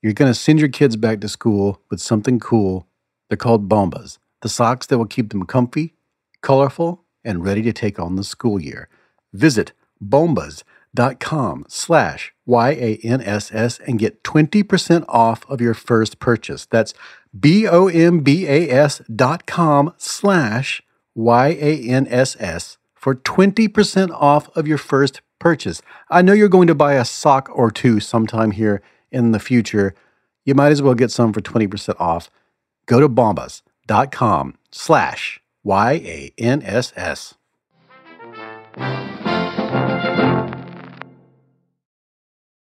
You're going to send your kids back to school with something cool. They're called Bombas, the socks that will keep them comfy, colorful, and ready to take on the school year. Visit bombas.com slash Y-A-N-S-S and get 20% off of your first purchase. That's B-O-M-B-A-S dot com slash Y-A-N-S-S for 20% off of your first purchase. I know you're going to buy a sock or two sometime here in the future. You might as well get some for 20% off. Go to bombas.com slash Y-A-N-S-S.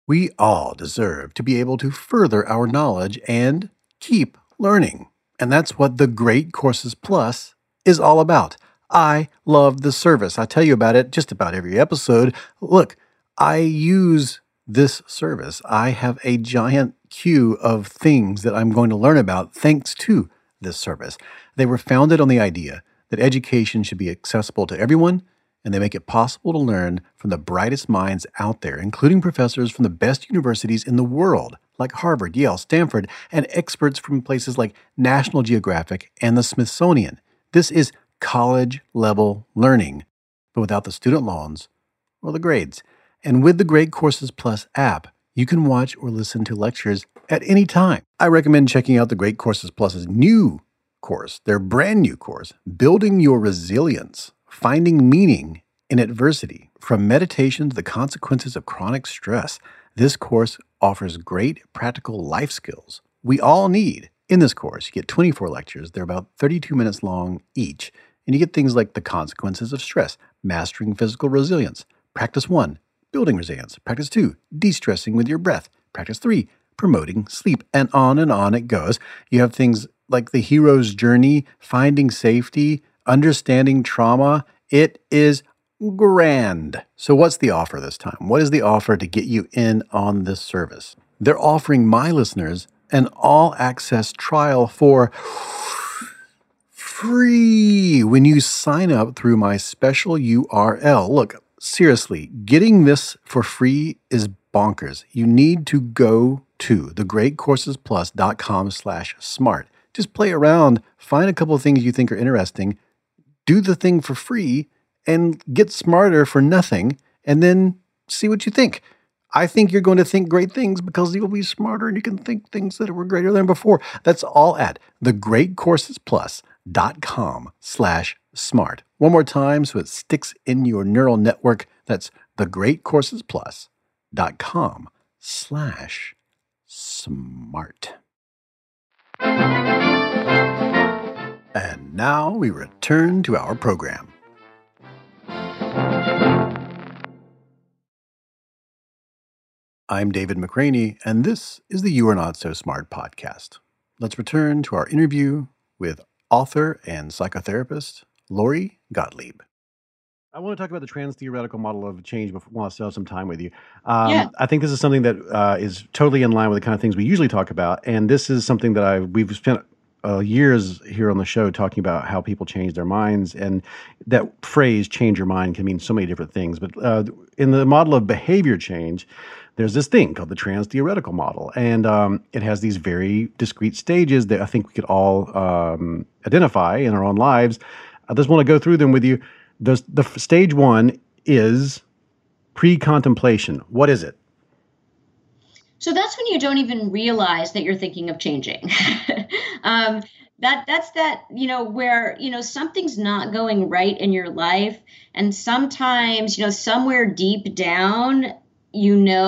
We all deserve to be able to further our knowledge and keep learning. And that's what the Great Courses Plus is all about. I love the service. I tell you about it just about every episode. Look, I use this service. I have a giant queue of things that I'm going to learn about thanks to this service. They were founded on the idea that education should be accessible to everyone, and they make it possible to learn from the brightest minds out there, including professors from the best universities in the world, like Harvard, Yale, Stanford, and experts from places like National Geographic and the Smithsonian. This is college level learning, but without the student loans or the grades. And with the Great Courses Plus app, you can watch or listen to lectures at any time. I recommend checking out the Great Courses Plus's new course, their brand new course, Building Your Resilience, Finding Meaning in Adversity, from meditation to the consequences of chronic stress. This course offers great practical life skills we all need. In this course, you get 24 lectures. They're about 32 minutes long each. And you get things like the consequences of stress, mastering physical resilience. Practice one, building resilience. Practice two, de stressing with your breath. Practice three, promoting sleep. And on and on it goes. You have things like the hero's journey, finding safety, understanding trauma. It is grand. So, what's the offer this time? What is the offer to get you in on this service? They're offering my listeners an all access trial for free when you sign up through my special URL. Look, seriously, getting this for free is bonkers. You need to go to thegreatcoursesplus.com slash smart. Just play around, find a couple of things you think are interesting, do the thing for free, and get smarter for nothing, and then see what you think. I think you're going to think great things because you'll be smarter and you can think things that were greater than before. That's all at thegreatcoursesplus.com slash smart. One more time so it sticks in your neural network. That's thegreatcoursesplus.com slash smart. And now we return to our program. I'm David McRaney, and this is the You Are Not So Smart podcast. Let's return to our interview with author and psychotherapist Lori Gottlieb. I want to talk about the trans theoretical model of change before while I still have some time with you. Um, Yeah. I think this is something that uh, is totally in line with the kind of things we usually talk about, and this is something that I we've spent uh, years here on the show talking about how people change their minds, and that phrase "change your mind" can mean so many different things. But uh, in the model of behavior change, there's this thing called the trans theoretical model, and um, it has these very discrete stages that I think we could all um, identify in our own lives. I just want to go through them with you. The, the stage one is pre-contemplation. What is it? So that's when you don't even realize that you're thinking of changing. um, that that's that you know where you know something's not going right in your life, and sometimes you know somewhere deep down you know